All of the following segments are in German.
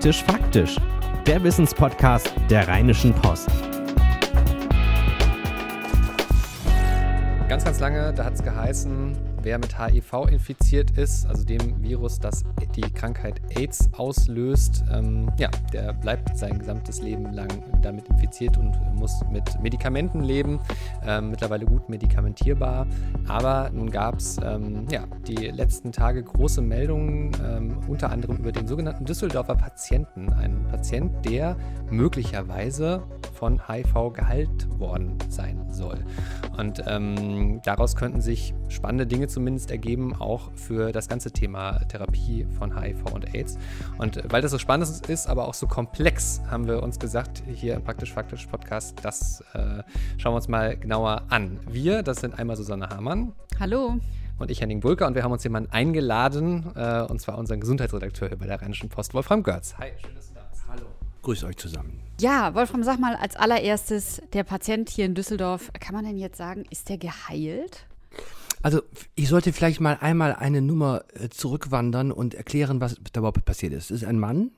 Praktisch Faktisch, der Wissenspodcast der Rheinischen Post. Ganz, ganz lange, da hat es geheißen, wer mit HIV infiziert ist, also dem Virus, das die Krankheit AIDS auslöst, ähm, ja, der bleibt sein gesamtes Leben lang damit infiziert und muss mit Medikamenten leben. Ähm, mittlerweile gut medikamentierbar. Aber nun gab es ähm, ja, die letzten Tage große Meldungen, ähm, unter anderem über den sogenannten Düsseldorfer Patienten. Ein Patient, der möglicherweise von HIV geheilt worden sein soll. Und ähm, daraus könnten sich spannende Dinge zumindest ergeben, auch für das ganze Thema Therapie von HIV und AIDS. Und weil das so spannend ist, aber auch so komplex, haben wir uns gesagt, hier im Praktisch-Faktisch Podcast, das äh, schauen wir uns mal genauer an. Wir, das sind einmal Susanne Hamann. Hallo und ich Henning Bulker und wir haben uns jemanden eingeladen, äh, und zwar unseren Gesundheitsredakteur hier bei der Rheinischen Post, Wolfram Götz. Hi, schön, dass du da bist. Hallo. Grüß euch zusammen. Ja, Wolfram, sag mal als allererstes, der Patient hier in Düsseldorf, kann man denn jetzt sagen, ist der geheilt? Also ich sollte vielleicht mal einmal eine Nummer äh, zurückwandern und erklären, was da überhaupt passiert ist. Es ist ein Mann,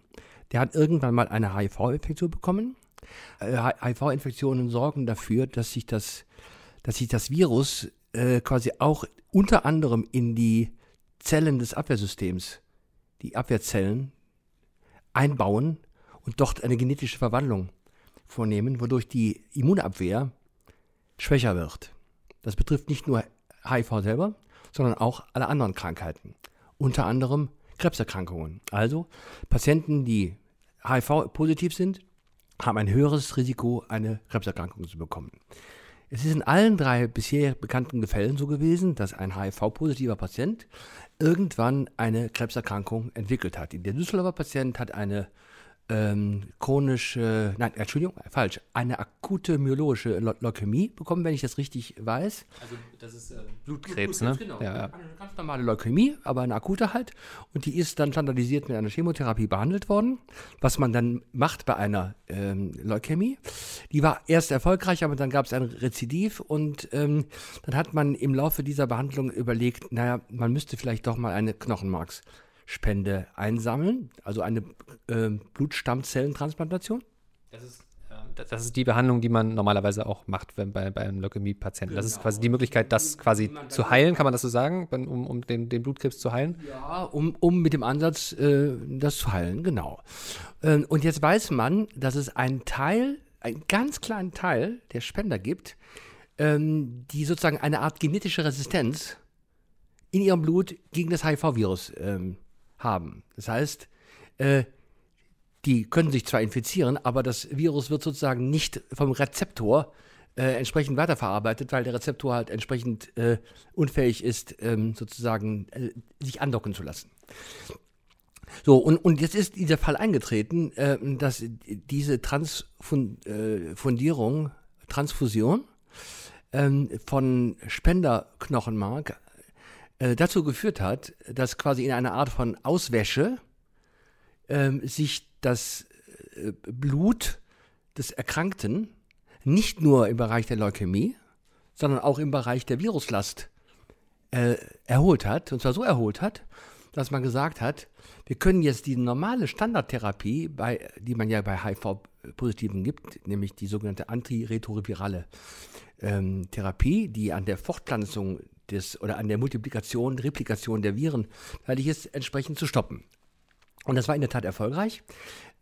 der hat irgendwann mal eine HIV-Infektion bekommen. HIV-Infektionen äh, sorgen dafür, dass sich das, dass sich das Virus äh, quasi auch unter anderem in die Zellen des Abwehrsystems, die Abwehrzellen, einbauen und dort eine genetische Verwandlung vornehmen, wodurch die Immunabwehr schwächer wird. Das betrifft nicht nur HIV selber, sondern auch alle anderen Krankheiten, unter anderem Krebserkrankungen. Also Patienten, die HIV-positiv sind, haben ein höheres Risiko, eine Krebserkrankung zu bekommen. Es ist in allen drei bisher bekannten Fällen so gewesen, dass ein HIV-positiver Patient irgendwann eine Krebserkrankung entwickelt hat. Der Düsseldorfer Patient hat eine ähm, chronische, nein, Entschuldigung, falsch, eine akute myologische Leukämie bekommen, wenn ich das richtig weiß. Also das ist äh, Blutkrebs, Blutkrebs, ne? Genau. Ja, ja. Eine ganz normale Leukämie, aber eine akute halt. Und die ist dann standardisiert mit einer Chemotherapie behandelt worden, was man dann macht bei einer ähm, Leukämie. Die war erst erfolgreich, aber dann gab es ein Rezidiv und ähm, dann hat man im Laufe dieser Behandlung überlegt, naja, man müsste vielleicht doch mal eine Knochenmarks Spende einsammeln, also eine äh, Blutstammzellentransplantation? Das ist, äh, das ist die Behandlung, die man normalerweise auch macht wenn bei, bei einem Leukämie-Patienten. Genau. Das ist quasi die Möglichkeit, das quasi zu heilen, kann man das so sagen, um, um den, den Blutkrebs zu heilen? Ja, um, um mit dem Ansatz, äh, das zu heilen, genau. Ähm, und jetzt weiß man, dass es einen Teil, einen ganz kleinen Teil der Spender gibt, ähm, die sozusagen eine Art genetische Resistenz in ihrem Blut gegen das HIV-Virus ähm, haben. Das heißt, äh, die können sich zwar infizieren, aber das Virus wird sozusagen nicht vom Rezeptor äh, entsprechend weiterverarbeitet, weil der Rezeptor halt entsprechend äh, unfähig ist, ähm, sozusagen äh, sich andocken zu lassen. So, und, und jetzt ist dieser Fall eingetreten, äh, dass diese Transfundierung, äh, Transfusion ähm, von Spenderknochenmark äh, dazu geführt hat, dass quasi in einer Art von Auswäsche äh, sich das äh, Blut des Erkrankten nicht nur im Bereich der Leukämie, sondern auch im Bereich der Viruslast äh, erholt hat. Und zwar so erholt hat, dass man gesagt hat, wir können jetzt die normale Standardtherapie, bei, die man ja bei HIV-Positiven gibt, nämlich die sogenannte antiretrovirale ähm, Therapie, die an der Fortpflanzung des, oder an der Multiplikation, Replikation der Viren weil ich es entsprechend zu stoppen. Und das war in der Tat erfolgreich.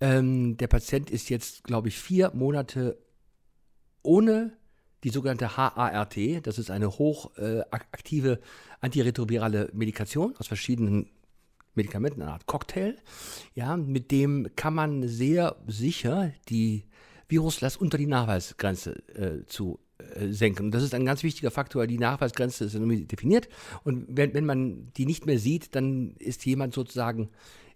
Ähm, der Patient ist jetzt, glaube ich, vier Monate ohne die sogenannte HART, das ist eine hochaktive äh, antiretrovirale Medikation aus verschiedenen Medikamenten, eine Art Cocktail. Ja, mit dem kann man sehr sicher die Viruslast unter die Nachweisgrenze äh, zu senken. Und das ist ein ganz wichtiger Faktor. Die Nachweisgrenze ist definiert. Und wenn, wenn man die nicht mehr sieht, dann ist jemand sozusagen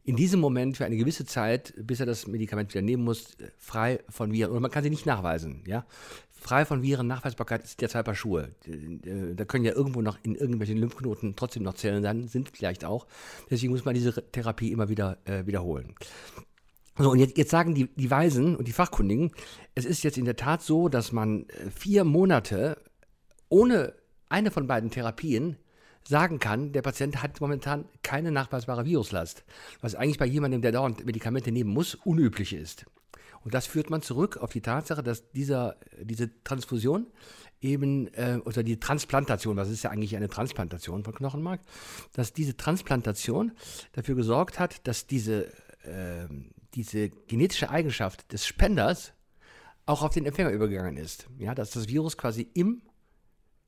in diesem Moment für eine gewisse Zeit, bis er das Medikament wieder nehmen muss, frei von Viren. Und man kann sie nicht nachweisen. Ja? Frei von Viren, Nachweisbarkeit ist zwei Paar Schuhe. Äh, da können ja irgendwo noch in irgendwelchen Lymphknoten trotzdem noch Zellen sein, sind vielleicht auch. Deswegen muss man diese Therapie immer wieder äh, wiederholen. So, und jetzt, jetzt sagen die, die Weisen und die Fachkundigen, es ist jetzt in der Tat so, dass man äh, vier Monate ohne eine von beiden Therapien sagen kann, der Patient hat momentan keine nachweisbare Viruslast, was eigentlich bei jemandem, der dauernd Medikamente nehmen muss, unüblich ist. Und das führt man zurück auf die Tatsache, dass dieser, diese Transfusion eben, äh, oder die Transplantation, was ist ja eigentlich eine Transplantation von Knochenmark, dass diese Transplantation dafür gesorgt hat, dass diese, äh, diese genetische Eigenschaft des Spenders auch auf den Empfänger übergegangen ist. Ja, dass das Virus quasi im,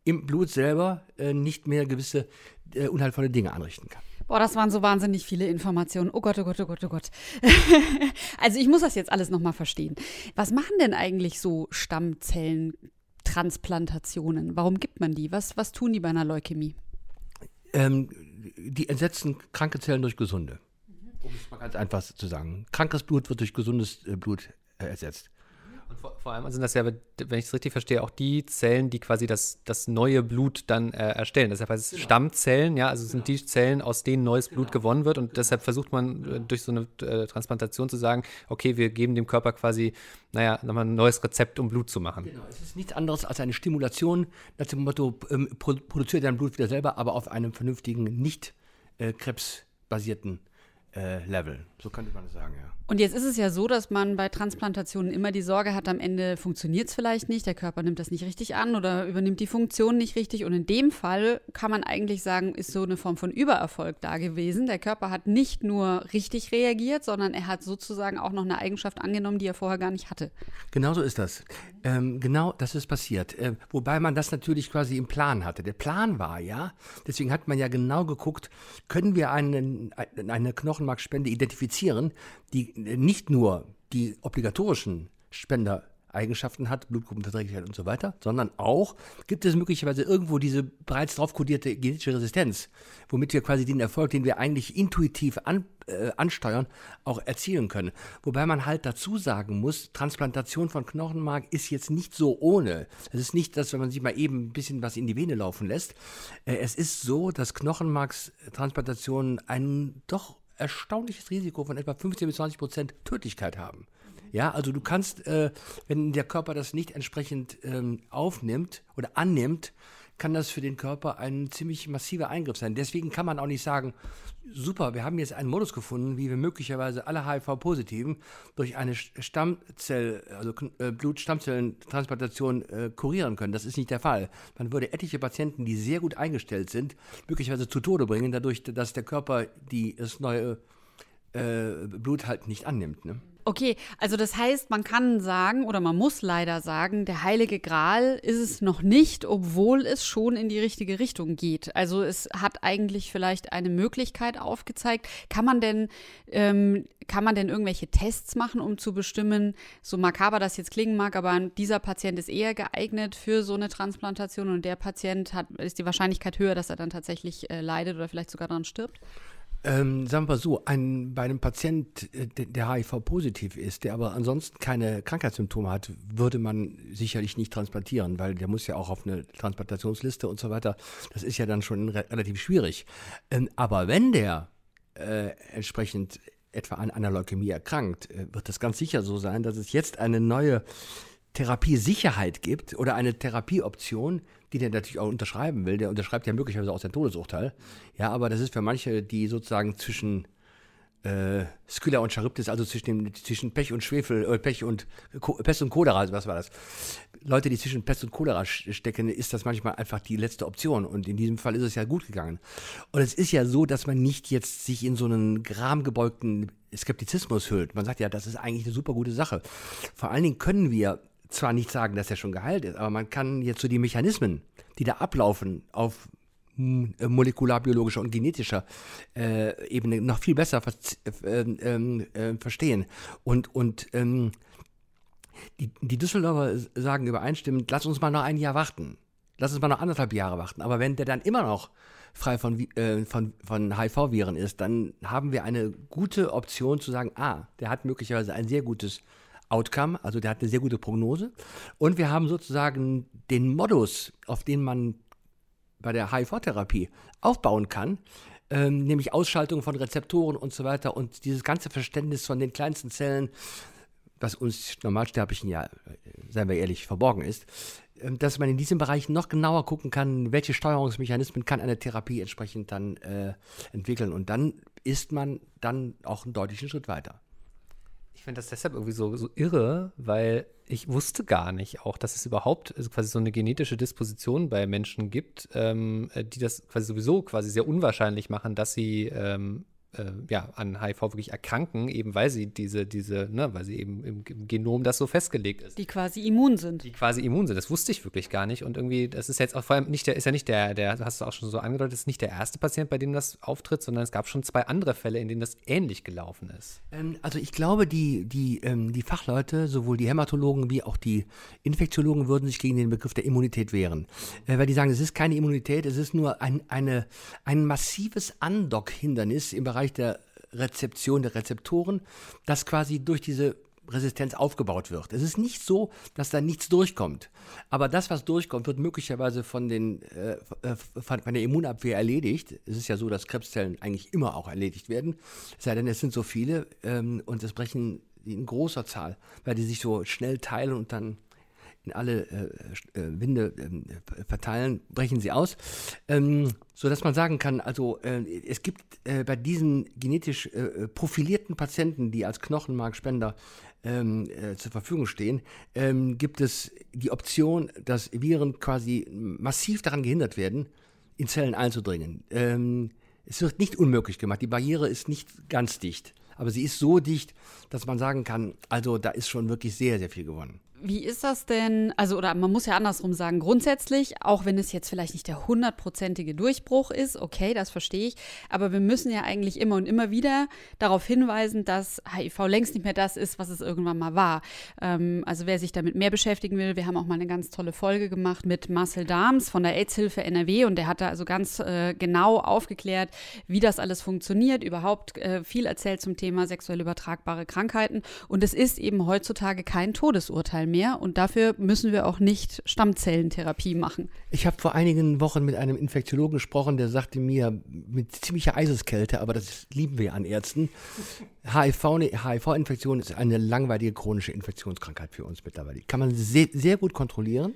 im Blut selber äh, nicht mehr gewisse äh, unheilvolle Dinge anrichten kann. Boah, das waren so wahnsinnig viele Informationen. Oh Gott, oh Gott, oh Gott, oh Gott. also ich muss das jetzt alles nochmal verstehen. Was machen denn eigentlich so Stammzellentransplantationen? Warum gibt man die? Was, was tun die bei einer Leukämie? Ähm, die entsetzen kranke Zellen durch gesunde. Es mal ganz einfach zu sagen. Krankes Blut wird durch gesundes äh, Blut äh, ersetzt. Und vor, vor, allem sind das ja, wenn ich es richtig verstehe, auch die Zellen, die quasi das, das neue Blut dann äh, erstellen. Deshalb heißt es genau. Stammzellen, ja, also sind genau. die Zellen, aus denen neues genau. Blut gewonnen wird. Und deshalb versucht man äh, durch so eine äh, Transplantation zu sagen, okay, wir geben dem Körper quasi, naja, nochmal ein neues Rezept, um Blut zu machen. Genau, es ist nichts anderes als eine Stimulation, nach dem Motto, ähm, produziert dein Blut wieder selber, aber auf einem vernünftigen, nicht äh, krebsbasierten äh, Level. So könnte man es sagen, ja. Und jetzt ist es ja so, dass man bei Transplantationen immer die Sorge hat, am Ende funktioniert es vielleicht nicht, der Körper nimmt das nicht richtig an oder übernimmt die Funktion nicht richtig. Und in dem Fall kann man eigentlich sagen, ist so eine Form von Übererfolg da gewesen. Der Körper hat nicht nur richtig reagiert, sondern er hat sozusagen auch noch eine Eigenschaft angenommen, die er vorher gar nicht hatte. Genau so ist das. Ähm, genau das ist passiert. Äh, wobei man das natürlich quasi im Plan hatte. Der Plan war ja, deswegen hat man ja genau geguckt, können wir einen, eine Knochenmarkspende identifizieren, die nicht nur die obligatorischen Spendereigenschaften hat, Blutgruppenverträglichkeit und so weiter, sondern auch gibt es möglicherweise irgendwo diese bereits drauf kodierte genetische Resistenz, womit wir quasi den Erfolg, den wir eigentlich intuitiv an, äh, ansteuern, auch erzielen können. Wobei man halt dazu sagen muss, Transplantation von Knochenmark ist jetzt nicht so ohne. Es ist nicht, dass wenn man sich mal eben ein bisschen was in die Vene laufen lässt. Äh, es ist so, dass Knochenmarkstransplantationen einen doch erstaunliches Risiko von etwa 15 bis 20 Prozent Tödlichkeit haben. Ja, also du kannst, äh, wenn der Körper das nicht entsprechend ähm, aufnimmt oder annimmt, kann das für den Körper ein ziemlich massiver Eingriff sein. Deswegen kann man auch nicht sagen, super, wir haben jetzt einen Modus gefunden, wie wir möglicherweise alle HIV-Positiven durch eine Stammzell, also äh, Blutstammzellentransplantation äh, kurieren können. Das ist nicht der Fall. Man würde etliche Patienten, die sehr gut eingestellt sind, möglicherweise zu Tode bringen, dadurch, dass der Körper die, das neue äh, Blut halt nicht annimmt. Ne? Okay, also das heißt, man kann sagen oder man muss leider sagen, der heilige Gral ist es noch nicht, obwohl es schon in die richtige Richtung geht. Also es hat eigentlich vielleicht eine Möglichkeit aufgezeigt. Kann man denn, ähm, kann man denn irgendwelche Tests machen, um zu bestimmen, so makaber das jetzt klingen mag, aber dieser Patient ist eher geeignet für so eine Transplantation und der Patient hat, ist die Wahrscheinlichkeit höher, dass er dann tatsächlich äh, leidet oder vielleicht sogar daran stirbt? Ähm, sagen wir so, ein, bei einem Patient, äh, der HIV-positiv ist, der aber ansonsten keine Krankheitssymptome hat, würde man sicherlich nicht transplantieren, weil der muss ja auch auf eine Transplantationsliste und so weiter. Das ist ja dann schon re relativ schwierig. Ähm, aber wenn der äh, entsprechend etwa an einer Leukämie erkrankt, äh, wird das ganz sicher so sein, dass es jetzt eine neue Therapiesicherheit gibt oder eine Therapieoption, die der natürlich auch unterschreiben will. Der unterschreibt ja möglicherweise auch sein Todesurteil. Ja, aber das ist für manche, die sozusagen zwischen äh, Skylla und Charybdis, also zwischen, dem, zwischen Pech und Schwefel, äh, Pech und Pest und Cholera, was war das? Leute, die zwischen Pest und Cholera stecken, ist das manchmal einfach die letzte Option. Und in diesem Fall ist es ja gut gegangen. Und es ist ja so, dass man nicht jetzt sich in so einen gramgebeugten Skeptizismus hüllt. Man sagt ja, das ist eigentlich eine super gute Sache. Vor allen Dingen können wir zwar nicht sagen, dass er schon geheilt ist, aber man kann jetzt so die Mechanismen, die da ablaufen, auf äh, molekularbiologischer und genetischer äh, Ebene noch viel besser äh, ähm, äh, verstehen. Und, und ähm, die, die Düsseldorfer sagen übereinstimmend, lass uns mal noch ein Jahr warten. Lass uns mal noch anderthalb Jahre warten. Aber wenn der dann immer noch frei von, äh, von, von HIV-Viren ist, dann haben wir eine gute Option zu sagen, ah, der hat möglicherweise ein sehr gutes Outcome, also der hat eine sehr gute Prognose. Und wir haben sozusagen den Modus, auf den man bei der HIV-Therapie aufbauen kann, ähm, nämlich Ausschaltung von Rezeptoren und so weiter und dieses ganze Verständnis von den kleinsten Zellen, was uns Normalsterblichen ja, äh, seien wir ehrlich, verborgen ist, ähm, dass man in diesem Bereich noch genauer gucken kann, welche Steuerungsmechanismen kann eine Therapie entsprechend dann äh, entwickeln. Und dann ist man dann auch einen deutlichen Schritt weiter. Ich finde das deshalb irgendwie so, so irre, weil ich wusste gar nicht auch, dass es überhaupt also quasi so eine genetische Disposition bei Menschen gibt, ähm, die das quasi sowieso quasi sehr unwahrscheinlich machen, dass sie ähm, äh, ja, an HIV wirklich erkranken, eben weil sie diese, diese, ne, weil sie eben im, im, Genom das so festgelegt ist. Die quasi immun sind. Die quasi immun sind. Das wusste ich wirklich gar nicht. Und irgendwie, das ist jetzt auch vor allem nicht der, ist ja nicht der, der, hast du auch schon so angedeutet, ist nicht der erste Patient, bei dem das auftritt, sondern es gab schon zwei andere Fälle, in denen das ähnlich gelaufen ist. Ähm, also ich glaube, die, die, ähm, die Fachleute, sowohl die Hämatologen wie auch die Infektiologen, würden sich gegen den Begriff der Immunität wehren. Äh, weil die sagen, es ist keine Immunität, es ist nur ein, eine, ein massives Andock-Hindernis im Bereich Bereich der Rezeption der Rezeptoren, das quasi durch diese Resistenz aufgebaut wird. Es ist nicht so, dass da nichts durchkommt. Aber das, was durchkommt, wird möglicherweise von, den, äh, von, der Immunabwehr erledigt. Es ist ja so, dass Krebszellen eigentlich immer auch erledigt werden. Es sei denn, es sind so viele ähm, und es brechen in großer Zahl, weil die sich so schnell teilen und dann in alle äh, äh, Winde äh, verteilen, brechen sie aus. Ähm, so dass man sagen kann, also äh, es gibt äh, bei diesen genetisch äh, profilierten Patienten, die als Knochenmarkspender ähm, zur Verfügung stehen, ähm, gibt es die Option, dass Viren quasi massiv daran gehindert werden, in Zellen einzudringen. Ähm, es wird nicht unmöglich gemacht. Die Barriere ist nicht ganz dicht, aber sie ist so dicht, dass man sagen kann, also da ist schon wirklich sehr, sehr viel gewonnen. Wie ist das denn? Also, oder man muss ja andersrum sagen, grundsätzlich, auch wenn es jetzt vielleicht nicht der hundertprozentige Durchbruch ist, okay, das verstehe ich, aber wir müssen ja eigentlich immer und immer wieder darauf hinweisen, dass HIV längst nicht mehr das ist, was es irgendwann mal war. Ähm, also, wer sich damit mehr beschäftigen will, wir haben auch mal eine ganz tolle Folge gemacht mit Marcel Dahms von der AIDS-Hilfe NRW und der hat da also ganz äh, genau aufgeklärt, wie das alles funktioniert, überhaupt äh, viel erzählt zum Thema sexuell übertragbare Krankheiten und es ist eben heutzutage kein Todesurteil Mal mehr und dafür müssen wir auch nicht Stammzellentherapie machen. Ich habe vor einigen Wochen mit einem Infektiologen gesprochen, der sagte mir mit ziemlicher Eiseskälte, aber das lieben wir an Ärzten, HIV-Infektion ist eine langweilige chronische Infektionskrankheit für uns mittlerweile. Kann man sehr, sehr gut kontrollieren.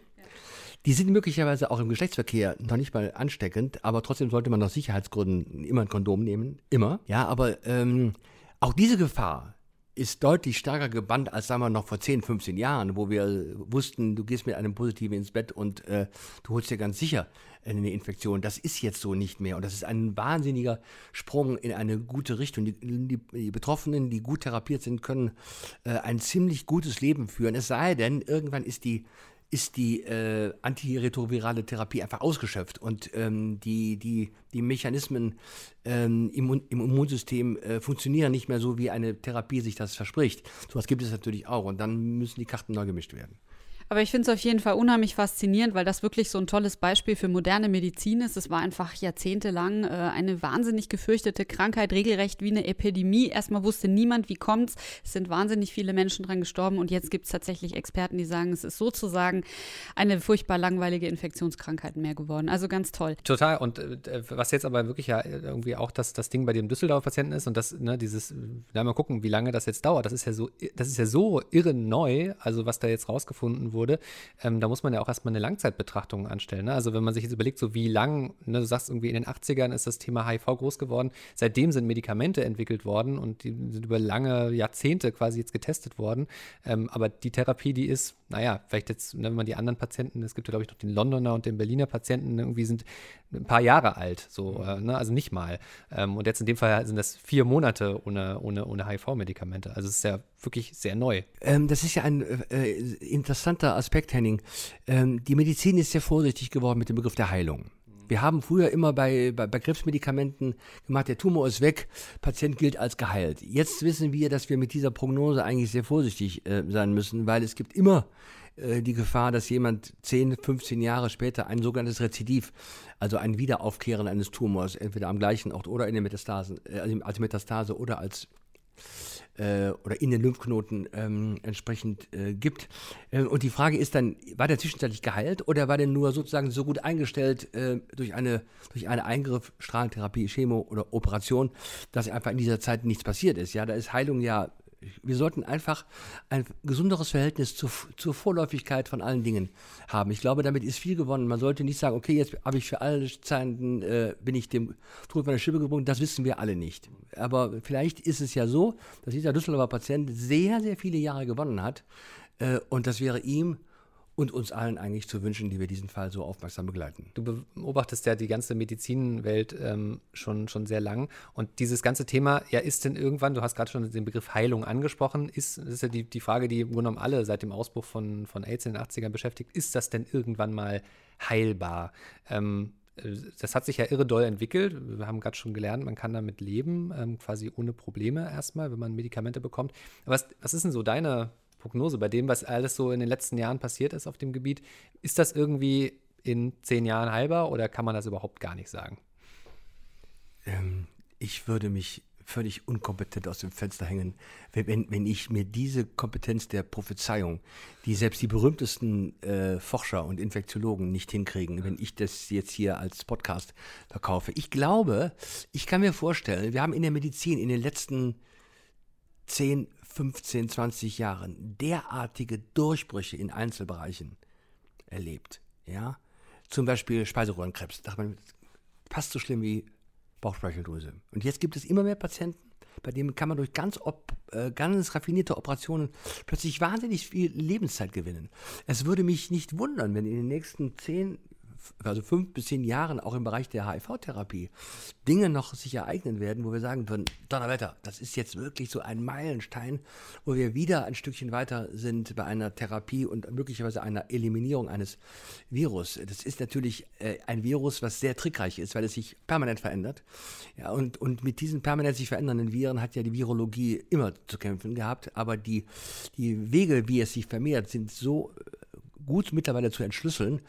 Die sind möglicherweise auch im Geschlechtsverkehr noch nicht mal ansteckend, aber trotzdem sollte man aus Sicherheitsgründen immer ein Kondom nehmen. Immer. Ja, aber ähm, auch diese Gefahr ist deutlich stärker gebannt als, sagen wir, noch vor 10, 15 Jahren, wo wir wussten, du gehst mit einem Positiven ins Bett und äh, du holst dir ganz sicher eine Infektion. Das ist jetzt so nicht mehr. Und das ist ein wahnsinniger Sprung in eine gute Richtung. Die, die, die Betroffenen, die gut therapiert sind, können äh, ein ziemlich gutes Leben führen. Es sei denn, irgendwann ist die ist die äh, antiretrovirale Therapie einfach ausgeschöpft und ähm, die, die, die Mechanismen ähm, im, im, Immunsystem äh, funktionieren nicht mehr so, wie eine Therapie sich das verspricht. So was gibt es natürlich auch und dann müssen die Karten neu gemischt werden. Aber ich finde es auf jeden Fall unheimlich faszinierend, weil das wirklich so ein tolles Beispiel für moderne Medizin ist. Es war einfach jahrzehntelang äh, eine wahnsinnig gefürchtete Krankheit, regelrecht wie eine Epidemie. Erstmal wusste niemand, wie kommt's. Es sind wahnsinnig viele Menschen dran gestorben und jetzt gibt es tatsächlich Experten, die sagen, es ist sozusagen eine furchtbar langweilige Infektionskrankheit mehr geworden. Also ganz toll. Total. Und äh, was jetzt aber wirklich ja irgendwie auch das, das Ding bei dem Düsseldorfer Patienten ist und das, ne, dieses, da mal gucken, wie lange das jetzt dauert. Das ist ja so, das ist ja so irre neu, also was da jetzt rausgefunden wurde wurde, ähm, da muss man ja auch erstmal eine Langzeitbetrachtung anstellen. Ne? Also wenn man sich jetzt überlegt, so wie lang, ne, du sagst irgendwie in den 80ern ist das Thema HIV groß geworden, seitdem sind Medikamente entwickelt worden und die sind über lange Jahrzehnte quasi jetzt getestet worden. Ähm, aber die Therapie, die ist, naja, vielleicht jetzt, ne, wenn man die anderen Patienten, es gibt ja glaube ich noch den Londoner und den Berliner Patienten, irgendwie sind ein paar Jahre alt, so, mhm. äh, ne? also nicht mal. Ähm, und jetzt in dem Fall sind das vier Monate ohne, ohne, ohne HIV-Medikamente. Also es ist ja wirklich sehr neu. Ähm, das ist ja ein äh, interessanter Aspekt, Henning. Ähm, die Medizin ist sehr vorsichtig geworden mit dem Begriff der Heilung. Wir haben früher immer bei, bei, bei, Krebsmedikamenten gemacht, der Tumor ist weg, Patient gilt als geheilt. Jetzt wissen wir, dass wir mit dieser Prognose eigentlich sehr vorsichtig äh, sein müssen, weil es gibt immer äh, die Gefahr, dass jemand 10, 15 Jahre später ein sogenanntes Rezidiv, also ein Wiederaufkehren eines Tumors, entweder am gleichen Ort oder in den Metastasen, äh, als Metastase oder als äh, oder in den Lymphknoten ähm, entsprechend äh, gibt. Ähm, und die Frage ist dann, war der zwischenzeitlich geheilt oder war der nur sozusagen so gut eingestellt äh, durch, eine, durch einen Eingriff, Strahlentherapie, Chemo oder Operation, dass einfach in dieser Zeit nichts passiert ist? Ja, da ist Heilung ja Wir sollten einfach ein gesunderes Verhältnis zur, zur Vorläufigkeit von allen Dingen haben. Ich glaube, damit ist viel gewonnen. Man sollte nicht sagen, okay, jetzt habe ich für alle Zeiten, äh, bin ich dem Tod meiner Schippe gebunden. Das wissen wir alle nicht. Aber vielleicht ist es ja so, dass dieser Düsseldorfer Patient sehr, sehr viele Jahre gewonnen hat. Äh, und das wäre ihm und uns allen eigentlich zu wünschen, die wir diesen Fall so aufmerksam begleiten. Du beobachtest ja die ganze Medizinwelt ähm, schon, schon sehr lang und dieses ganze Thema, ja, ist denn irgendwann, du hast gerade schon den Begriff Heilung angesprochen, ist, ist ja die, die Frage, die im Grunde genommen alle seit dem Ausbruch von, von AIDS in den 80ern beschäftigt, ist das denn irgendwann mal heilbar? Ähm, das hat sich ja irre doll entwickelt. Wir haben gerade schon gelernt, man kann damit leben, ähm, quasi ohne Probleme erstmal, wenn man Medikamente bekommt. Was, was ist denn so deine Prognose bei dem, was alles so in den letzten Jahren passiert ist auf dem Gebiet. Ist das irgendwie in zehn Jahren halber oder kann man das überhaupt gar nicht sagen? Ähm, ich würde mich völlig unkompetent aus dem Fenster hängen, wenn, wenn ich mir diese Kompetenz der Prophezeiung, die selbst die berühmtesten äh, Forscher und Infektiologen nicht hinkriegen, wenn ich das jetzt hier als Podcast verkaufe. Ich glaube, ich kann mir vorstellen, wir haben in der Medizin in den letzten 10, 15, 20 Jahren derartige Durchbrüche in Einzelbereichen erlebt. Ja? Zum Beispiel Speiseröhrenkrebs. Da man, fast so schlimm wie Bauchspeicheldrüse. Und jetzt gibt es immer mehr Patienten, bei denen kann man durch ganz, op, äh, ganz raffinierte Operationen plötzlich wahnsinnig viel Lebenszeit gewinnen. Es würde mich nicht wundern, wenn in den nächsten 10, also fünf bis zehn Jahren auch im Bereich der HIV-Therapie Dinge noch sich ereignen werden, wo wir sagen würden, Donnerwetter, das ist jetzt wirklich so ein Meilenstein, wo wir wieder ein Stückchen weiter sind bei einer Therapie und möglicherweise einer Eliminierung eines Virus. Das ist natürlich äh, ein Virus, was sehr trickreich ist, weil es sich permanent verändert. Ja, und, und mit diesen permanent sich verändernden Viren hat ja die Virologie immer zu kämpfen gehabt, aber die, die Wege, wie es sich vermehrt, sind so äh, gut mittlerweile zu entschlüsseln,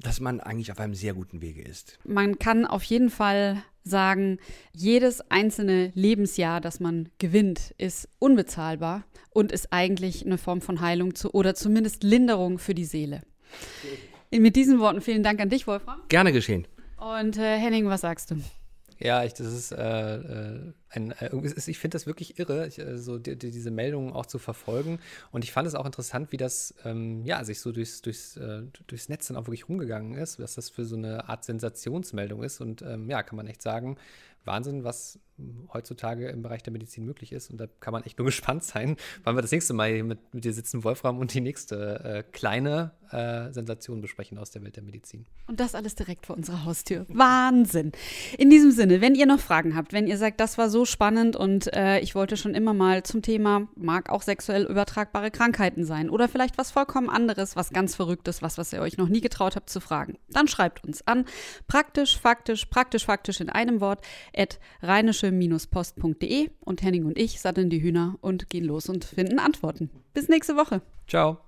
dass man eigentlich auf einem sehr guten Wege ist. Man kann auf jeden Fall sagen, jedes einzelne Lebensjahr, das man gewinnt, ist unbezahlbar und ist eigentlich eine Form von Heilung zu, oder zumindest Linderung für die Seele. Mit diesen Worten vielen Dank an dich, Wolfram. Gerne geschehen. Und äh, Henning, was sagst du? Ja, ich, das ist äh, äh ein, äh, ich finde das wirklich irre, ich, äh, so die, die, diese Meldungen auch zu verfolgen. Und ich fand es auch interessant, wie das ähm, ja sich so durchs, durchs, äh, durchs Netz dann auch wirklich rumgegangen ist, was das für so eine Art Sensationsmeldung ist. Und ähm, ja, kann man echt sagen, Wahnsinn, was heutzutage im Bereich der Medizin möglich ist. Und da kann man echt nur gespannt sein, wann wir das nächste Mal mit, mit dir sitzen, Wolfram, und die nächste äh, kleine äh, Sensation besprechen aus der Welt der Medizin. Und das alles direkt vor unserer Haustür. Wahnsinn. In diesem Sinne, wenn ihr noch Fragen habt, wenn ihr sagt, das war so spannend und äh, ich wollte schon immer mal zum Thema, mag auch sexuell übertragbare Krankheiten sein oder vielleicht was vollkommen anderes, was ganz Verrücktes, was, was ihr euch noch nie getraut habt zu fragen, dann schreibt uns an praktisch, faktisch, praktisch, faktisch in einem Wort at rheinische-post.de und Henning und ich satteln die Hühner und gehen los und finden Antworten. Bis nächste Woche. Ciao.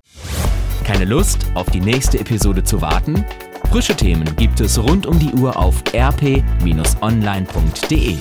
Keine Lust, auf die nächste Episode zu warten? Frische Themen gibt es rund um die Uhr auf rp-online.de.